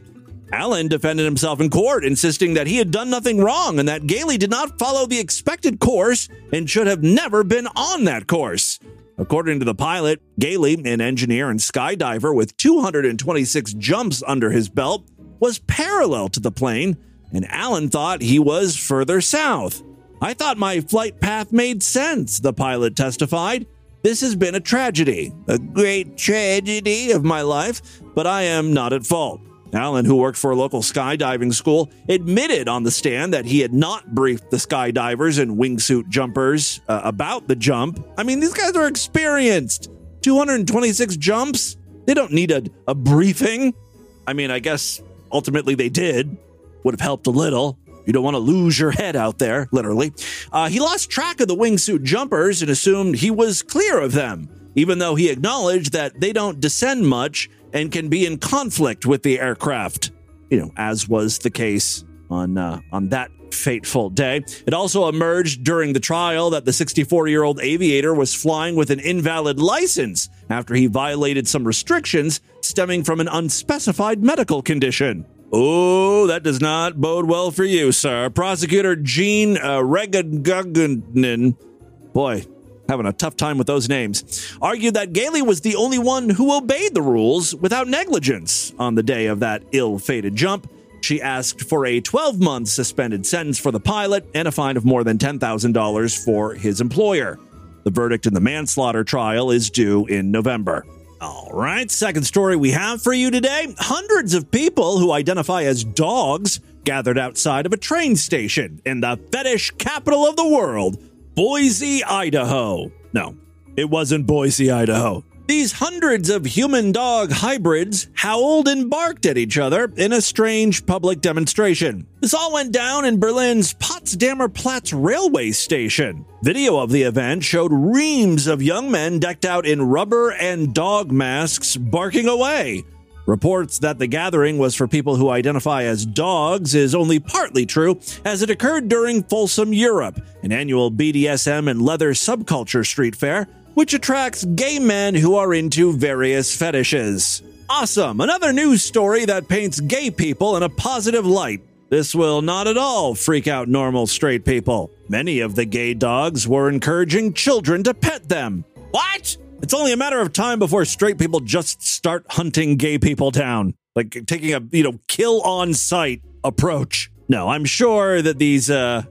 Allen defended himself in court, insisting that he had done nothing wrong and that Gailey did not follow the expected course and should have never been on that course. According to the pilot, Gailey, an engineer and skydiver with 226 jumps under his belt, was parallel to the plane, and Allen thought he was further south. I thought my flight path made sense, the pilot testified. This has been a tragedy, a great tragedy of my life, but I am not at fault. Allen, who worked for a local skydiving school, admitted on the stand that he had not briefed the skydivers and wingsuit jumpers uh, about the jump. I mean, these guys are experienced. 226 jumps? They don't need a, a briefing. I mean, I guess ultimately they did. Would have helped a little. You don't want to lose your head out there, literally. Uh, he lost track of the wingsuit jumpers and assumed he was clear of them, even though he acknowledged that they don't descend much and can be in conflict with the aircraft. You know, as was the case on uh, on that fateful day. It also emerged during the trial that the 64 year old aviator was flying with an invalid license after he violated some restrictions stemming from an unspecified medical condition. Oh, that does not bode well for you, sir. Prosecutor Gene uh, Regagunin, boy, having a tough time with those names, argued that Gailey was the only one who obeyed the rules without negligence on the day of that ill fated jump. She asked for a 12 month suspended sentence for the pilot and a fine of more than $10,000 for his employer. The verdict in the manslaughter trial is due in November. All right, second story we have for you today. Hundreds of people who identify as dogs gathered outside of a train station in the fetish capital of the world, Boise, Idaho. No, it wasn't Boise, Idaho. These hundreds of human dog hybrids howled and barked at each other in a strange public demonstration. This all went down in Berlin's Potsdamer Platz railway station. Video of the event showed reams of young men decked out in rubber and dog masks barking away. Reports that the gathering was for people who identify as dogs is only partly true, as it occurred during Folsom Europe, an annual BDSM and leather subculture street fair, which attracts gay men who are into various fetishes. Awesome! Another news story that paints gay people in a positive light. This will not at all freak out normal straight people. Many of the gay dogs were encouraging children to pet them. What? It's only a matter of time before straight people just start hunting gay people down, like taking a, you know, kill on sight approach. No, I'm sure that these uh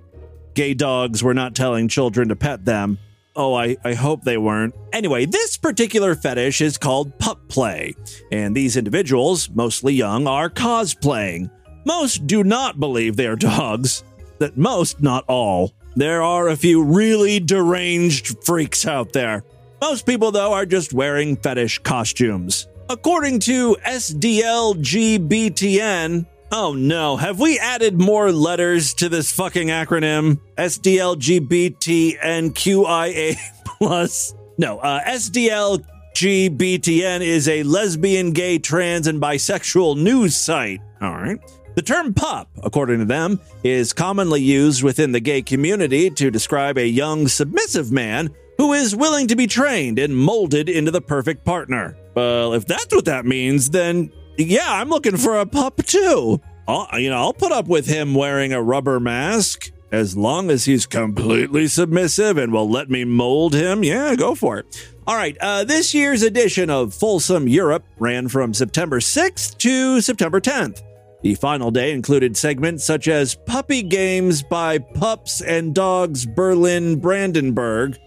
gay dogs were not telling children to pet them. Oh, I, I hope they weren't. Anyway, this particular fetish is called pup play, and these individuals, mostly young, are cosplaying. Most do not believe they are dogs. That most, not all. There are a few really deranged freaks out there. Most people, though, are just wearing fetish costumes. According to SDLGBTN, oh no, have we added more letters to this fucking acronym? SDLGBTNQIA plus? No, uh, SDLGBTN is a lesbian, gay, trans, and bisexual news site. All right. The term pup, according to them, is commonly used within the gay community to describe a young, submissive man who is willing to be trained and molded into the perfect partner. Well, if that's what that means, then yeah, I'm looking for a pup too. I'll, you know, I'll put up with him wearing a rubber mask as long as he's completely submissive and will let me mold him. Yeah, go for it. All right, uh, this year's edition of Folsom Europe ran from September 6th to September 10th. The final day included segments such as Puppy Games by Pups and Dogs Berlin Brandenburg,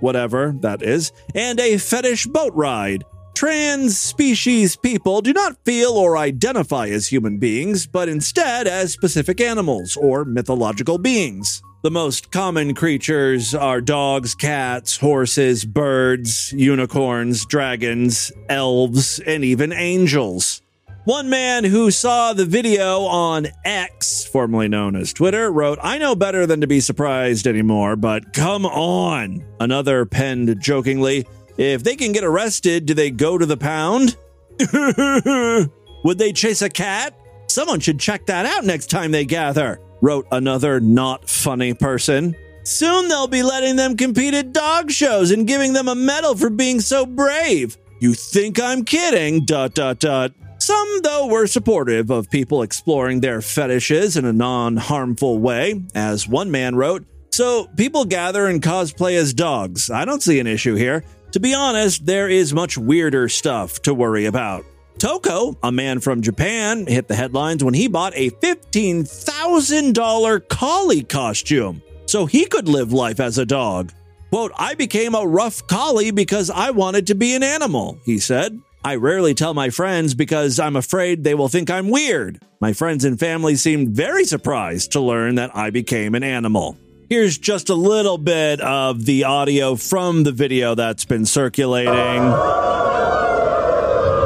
whatever that is, and a fetish boat ride. Trans species people do not feel or identify as human beings, but instead as specific animals or mythological beings. The most common creatures are dogs, cats, horses, birds, unicorns, dragons, elves, and even angels. One man who saw the video on X, formerly known as Twitter, wrote, I know better than to be surprised anymore, but come on. Another penned jokingly, if they can get arrested, do they go to the pound? [LAUGHS] Would they chase a cat? Someone should check that out next time they gather, wrote another not funny person. Soon they'll be letting them compete at dog shows and giving them a medal for being so brave. You think I'm kidding? Dot dot dot. Some, though, were supportive of people exploring their fetishes in a non harmful way. As one man wrote, So people gather and cosplay as dogs. I don't see an issue here. To be honest, there is much weirder stuff to worry about. Toco, a man from Japan, hit the headlines when he bought a $15,000 collie costume so he could live life as a dog. Quote, I became a rough collie because I wanted to be an animal, he said. I rarely tell my friends because I'm afraid they will think I'm weird. My friends and family seemed very surprised to learn that I became an animal. Here's just a little bit of the audio from the video that's been circulating.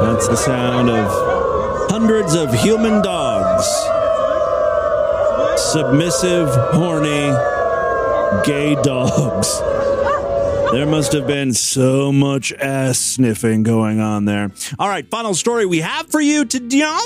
That's the sound of hundreds of human dogs. Submissive, horny, gay dogs. There must have been so much ass sniffing going on there. All right, final story we have for you today.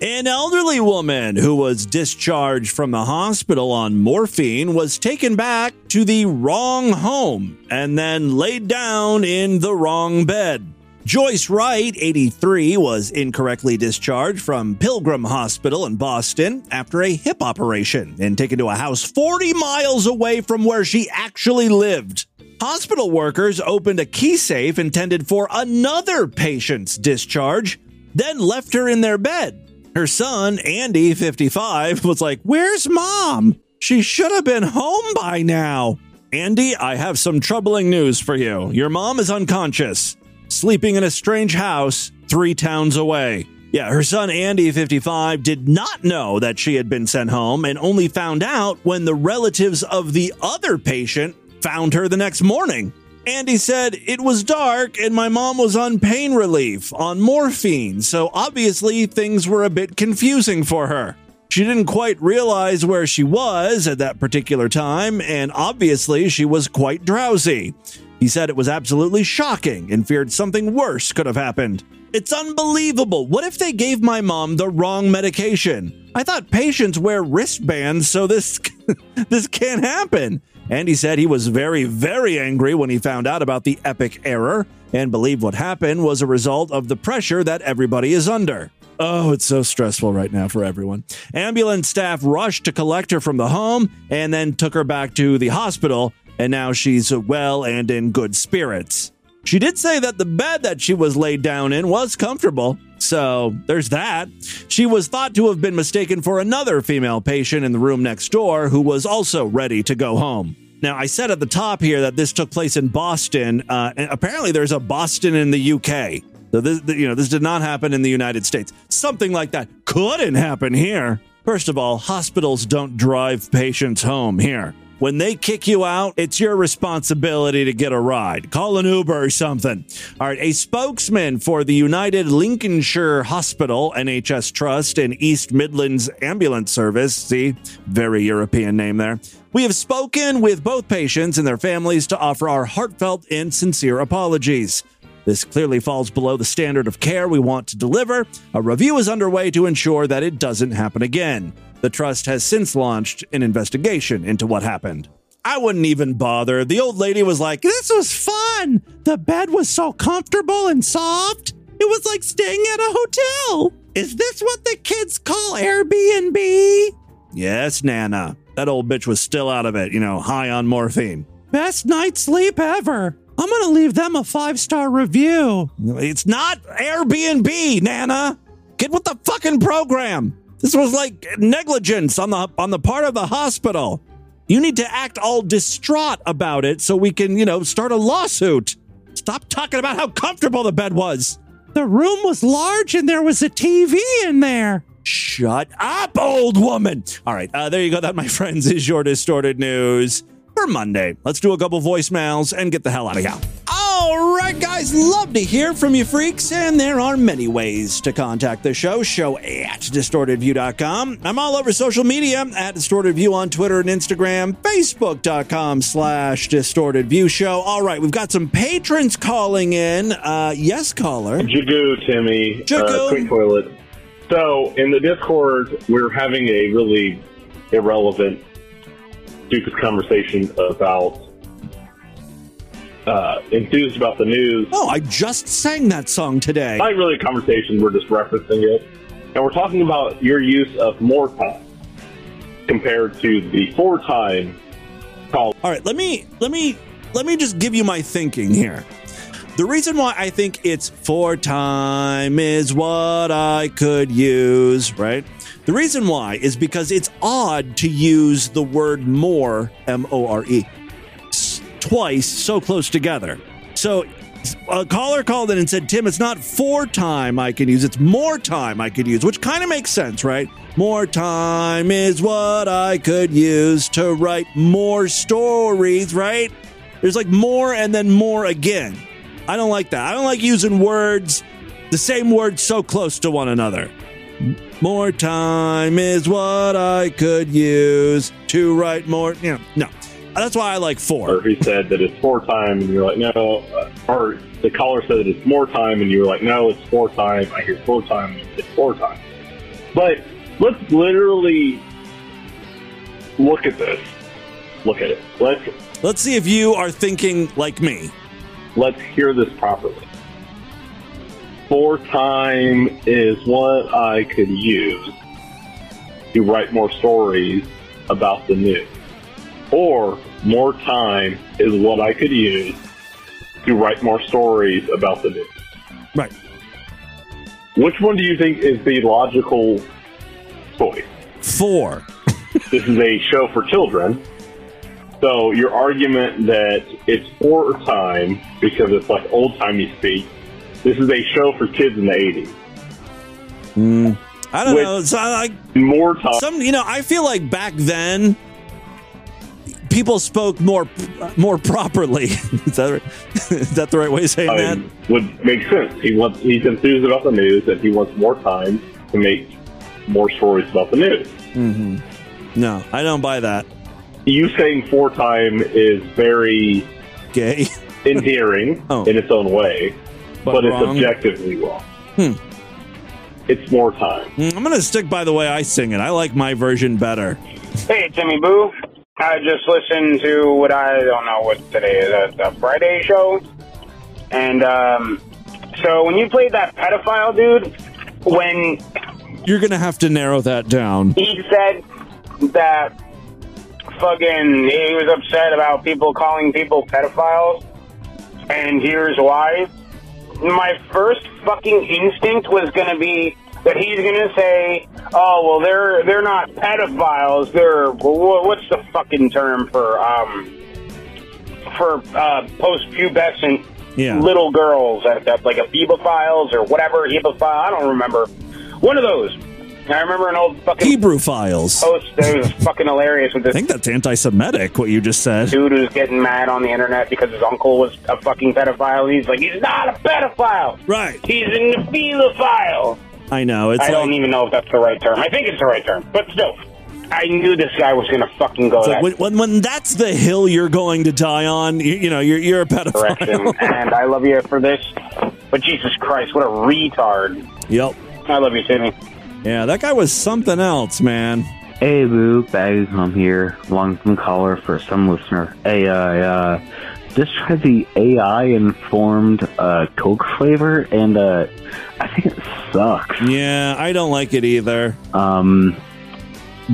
An elderly woman who was discharged from the hospital on morphine was taken back to the wrong home and then laid down in the wrong bed. Joyce Wright, 83, was incorrectly discharged from Pilgrim Hospital in Boston after a hip operation and taken to a house 40 miles away from where she actually lived. Hospital workers opened a key safe intended for another patient's discharge, then left her in their bed. Her son, Andy, 55, was like, Where's mom? She should have been home by now. Andy, I have some troubling news for you. Your mom is unconscious, sleeping in a strange house three towns away. Yeah, her son Andy, 55, did not know that she had been sent home and only found out when the relatives of the other patient found her the next morning. Andy said it was dark and my mom was on pain relief on morphine, so obviously things were a bit confusing for her. She didn't quite realize where she was at that particular time, and obviously she was quite drowsy. He said it was absolutely shocking and feared something worse could have happened. It's unbelievable. What if they gave my mom the wrong medication? I thought patients wear wristbands, so this [LAUGHS] this can't happen. And he said he was very, very angry when he found out about the epic error and believed what happened was a result of the pressure that everybody is under. Oh, it's so stressful right now for everyone. Ambulance staff rushed to collect her from the home and then took her back to the hospital, and now she's well and in good spirits. She did say that the bed that she was laid down in was comfortable, so there's that. She was thought to have been mistaken for another female patient in the room next door who was also ready to go home. Now, I said at the top here that this took place in Boston. Uh, and apparently, there's a Boston in the UK. So this, you know, this did not happen in the United States. Something like that couldn't happen here. First of all, hospitals don't drive patients home here. When they kick you out, it's your responsibility to get a ride. Call an Uber or something. All right, a spokesman for the United Lincolnshire Hospital NHS Trust and East Midlands Ambulance Service, see, very European name there. We have spoken with both patients and their families to offer our heartfelt and sincere apologies. This clearly falls below the standard of care we want to deliver. A review is underway to ensure that it doesn't happen again. The trust has since launched an investigation into what happened. I wouldn't even bother. The old lady was like, This was fun. The bed was so comfortable and soft. It was like staying at a hotel. Is this what the kids call Airbnb? Yes, Nana. That old bitch was still out of it, you know, high on morphine. Best night's sleep ever. I'm going to leave them a five star review. It's not Airbnb, Nana. Get with the fucking program. This was like negligence on the on the part of the hospital. You need to act all distraught about it so we can, you know, start a lawsuit. Stop talking about how comfortable the bed was. The room was large and there was a TV in there. Shut up, old woman. All right, uh, there you go. That, my friends, is your distorted news for Monday. Let's do a couple voicemails and get the hell out of here. All right, guys, love to hear from you freaks, and there are many ways to contact the show. Show at distortedview.com. I'm all over social media at distortedview on Twitter and Instagram, facebook.com slash distortedview show. All right, we've got some patrons calling in. Uh, yes, caller. Jagoo, Timmy. Jagoo. Uh, quick toilet. So, in the Discord, we're having a really irrelevant, stupid conversation about uh, enthused about the news. Oh, I just sang that song today. Not really a conversation, we're just referencing it. And we're talking about your use of more time compared to the four time call. All right, let me let me let me just give you my thinking here. The reason why I think it's four time is what I could use, right? The reason why is because it's odd to use the word more, M O R E, twice so close together. So a caller called in and said, Tim, it's not four time I can use, it's more time I could use, which kind of makes sense, right? More time is what I could use to write more stories, right? There's like more and then more again. I don't like that. I don't like using words, the same words so close to one another. More time is what I could use to write more. Know, no. That's why I like four. Or he said that it's four time, and you're like, no. Uh, or the caller said that it's more time, and you're like, no, it's four time. I hear four time, it's four time. But let's literally look at this. Look at it. Let's Let's see if you are thinking like me. let's hear this properly. Four time is what I could use to write more stories about the news. Or more time is what I could use to write more stories about the news. Right. Which one do you think is the logical choice? Four. [LAUGHS] this is a show for children. So your argument that it's for time because it's like old timey speak. This is a show for kids in the eighties. Mm, I don't With know. So I like more time. Some, you know, I feel like back then people spoke more more properly. [LAUGHS] is, that, right? [LAUGHS] is that the right way of saying I that? mean, would make sense. He wants he's enthused about the news and he wants more time to make more stories about the news. hmm No, I don't buy that. You saying four time is very gay, [LAUGHS] endearing Oh. in its own way, But but, it's objectively wrong. Hmm. It's more time. Mm, I'm gonna stick by the way I sing it. I like my version better. Hey, Jimmy Boo. I just listened to what I don't know what today is, the, the Friday show. And um, so when you played that pedophile dude, when You're gonna have to narrow that down. he said that fucking he was upset about people calling people pedophiles, and here's why. My first fucking instinct was gonna be that he's gonna say, "Oh well, they're they're not pedophiles. They're what's the fucking term for um for uh, post-pubescent Yeah. little girls, that, that, like a Files or whatever Hebephiles. I don't remember. One of those. I remember an old fucking Hebrew files. post that was [LAUGHS] fucking hilarious with this. I think that's anti-Semitic. What you just said. dude who's getting mad on the internet because his uncle was a fucking pedophile. He's like, he's not a pedophile. Right. He's a nephilophile. I know. It's I like, don't even know if that's the right term. I think it's the right term, but still, I knew this guy was gonna fucking go that like when, when when that's the hill you're going to die on. You, you know, you're you're a pedophile. direction. and I love you for this, but Jesus Christ, what a retard! Yep. I love you, Timmy. Yeah, that guy was something else, man. Hey, Boo, Bags Home here, long-term caller for some listener. Hey, uh, uh, just tried the AI-informed uh, Coke flavor, and uh, I think it sucks. Yeah, I don't like it either. Um,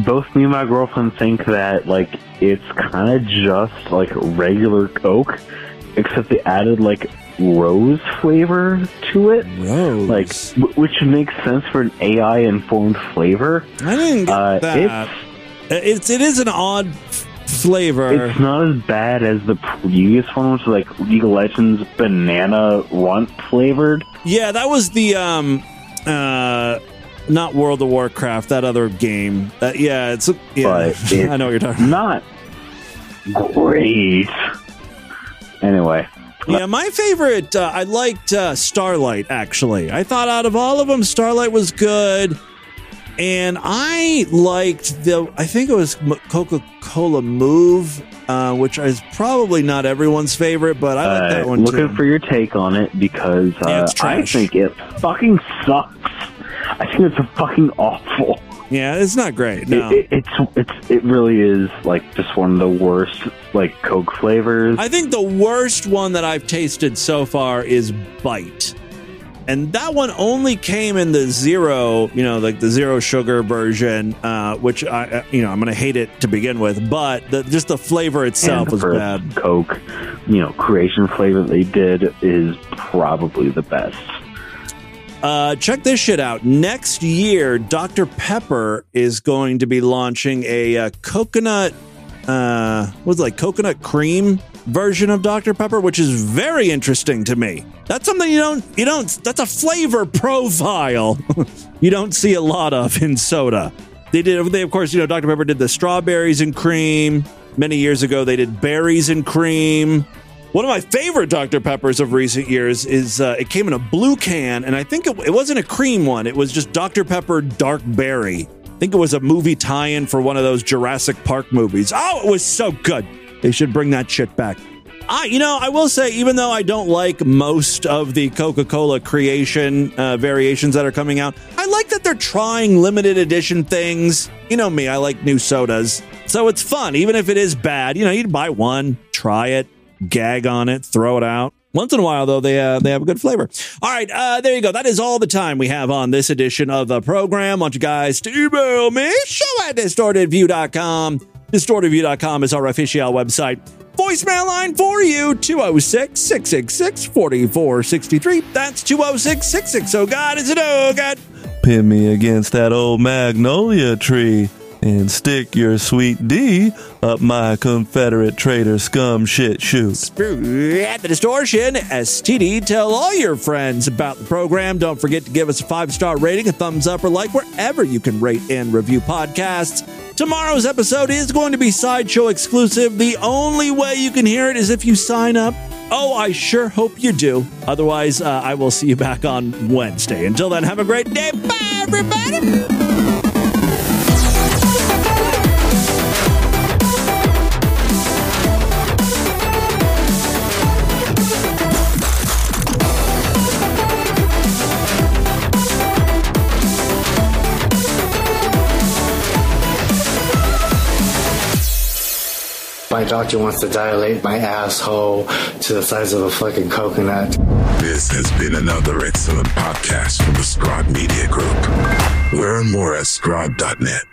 both me and my girlfriend think that like it's kind of just like regular Coke, except they added like rose flavor to it. Rose, like w- which makes sense for an AI informed flavor. I didn't get Uh, that. It's it is an odd flavor. It's not as bad as the previous one, which was like League of Legends banana runt flavored. Yeah, that was the um uh not World of Warcraft, that other game. Uh, yeah, it's yeah. [LAUGHS] It's I know what you're talking Not great. Anyway, Yeah, my favorite, uh, I liked uh, Starlight, actually. I thought out of all of them, Starlight was good. And I liked the, I think it was Coca Cola Move, uh, which is probably not everyone's favorite, but I like uh, that one too. looking too. for your take on it because Yeah, uh, I think it fucking sucks. I think it's fucking awful. yeah, it's not great. No. It, it, it's it's it really is like just one of the worst like Coke flavors. I think the worst one that I've tasted so far is Byte. And that one only came in the zero, you know, like the zero sugar version, uh, which I, uh, you know, I'm going to hate it to begin with, but the, just the flavor itself was bad. Coke, you know, creation flavor they did is probably the best. Uh, check this shit out. Next year, Dr. Pepper is going to be launching a uh, coconut, uh, what's like coconut cream version of Dr. Pepper, which is very interesting to me. That's something you don't, you don't, that's a flavor profile [LAUGHS] you don't see a lot of in soda. They did, they, of course, you know, Dr. Pepper did the strawberries and cream. Many years ago, they did berries and cream. One of my favorite Dr. Peppers of recent years is uh, it came in a blue can, and I think it, it wasn't a cream one. It was just Dr. Pepper Dark Berry. I think it was a movie tie-in for one of those Jurassic Park movies. Oh, it was so good. They should bring that shit back. I, you know, I will say, even though I don't like most of the Coca-Cola creation uh, variations that are coming out, I like that they're trying limited edition things. You know me, I like new sodas, so it's fun, even if it is bad. You know, you'd buy one, try it, gag on it, throw it out. Once in a while, though, they uh, they have a good flavor. All right, uh, there you go. That is all the time we have on this edition of the program. I want you guys to email me, show at distortedview.com. Distortedview.com is our official website. Voicemail line for you 206 666 4463. That's 206 660. God is it oh God. Pin me against that old magnolia tree and stick your sweet D up my Confederate traitor scum shit shoot. At the distortion, STD. Tell all your friends about the program. Don't forget to give us a five star rating, a thumbs up, or like wherever you can rate and review podcasts. Tomorrow's episode is going to be Sideshow exclusive. The only way you can hear it is if you sign up. Oh, I sure hope you do. Otherwise, uh, I will see you back on Wednesday. Until then, have a great day. Bye, everybody. Doctor wants to dilate my asshole to the size of a fucking coconut. This has been another excellent podcast from the Scribe Media Group. Learn more at scribe.net.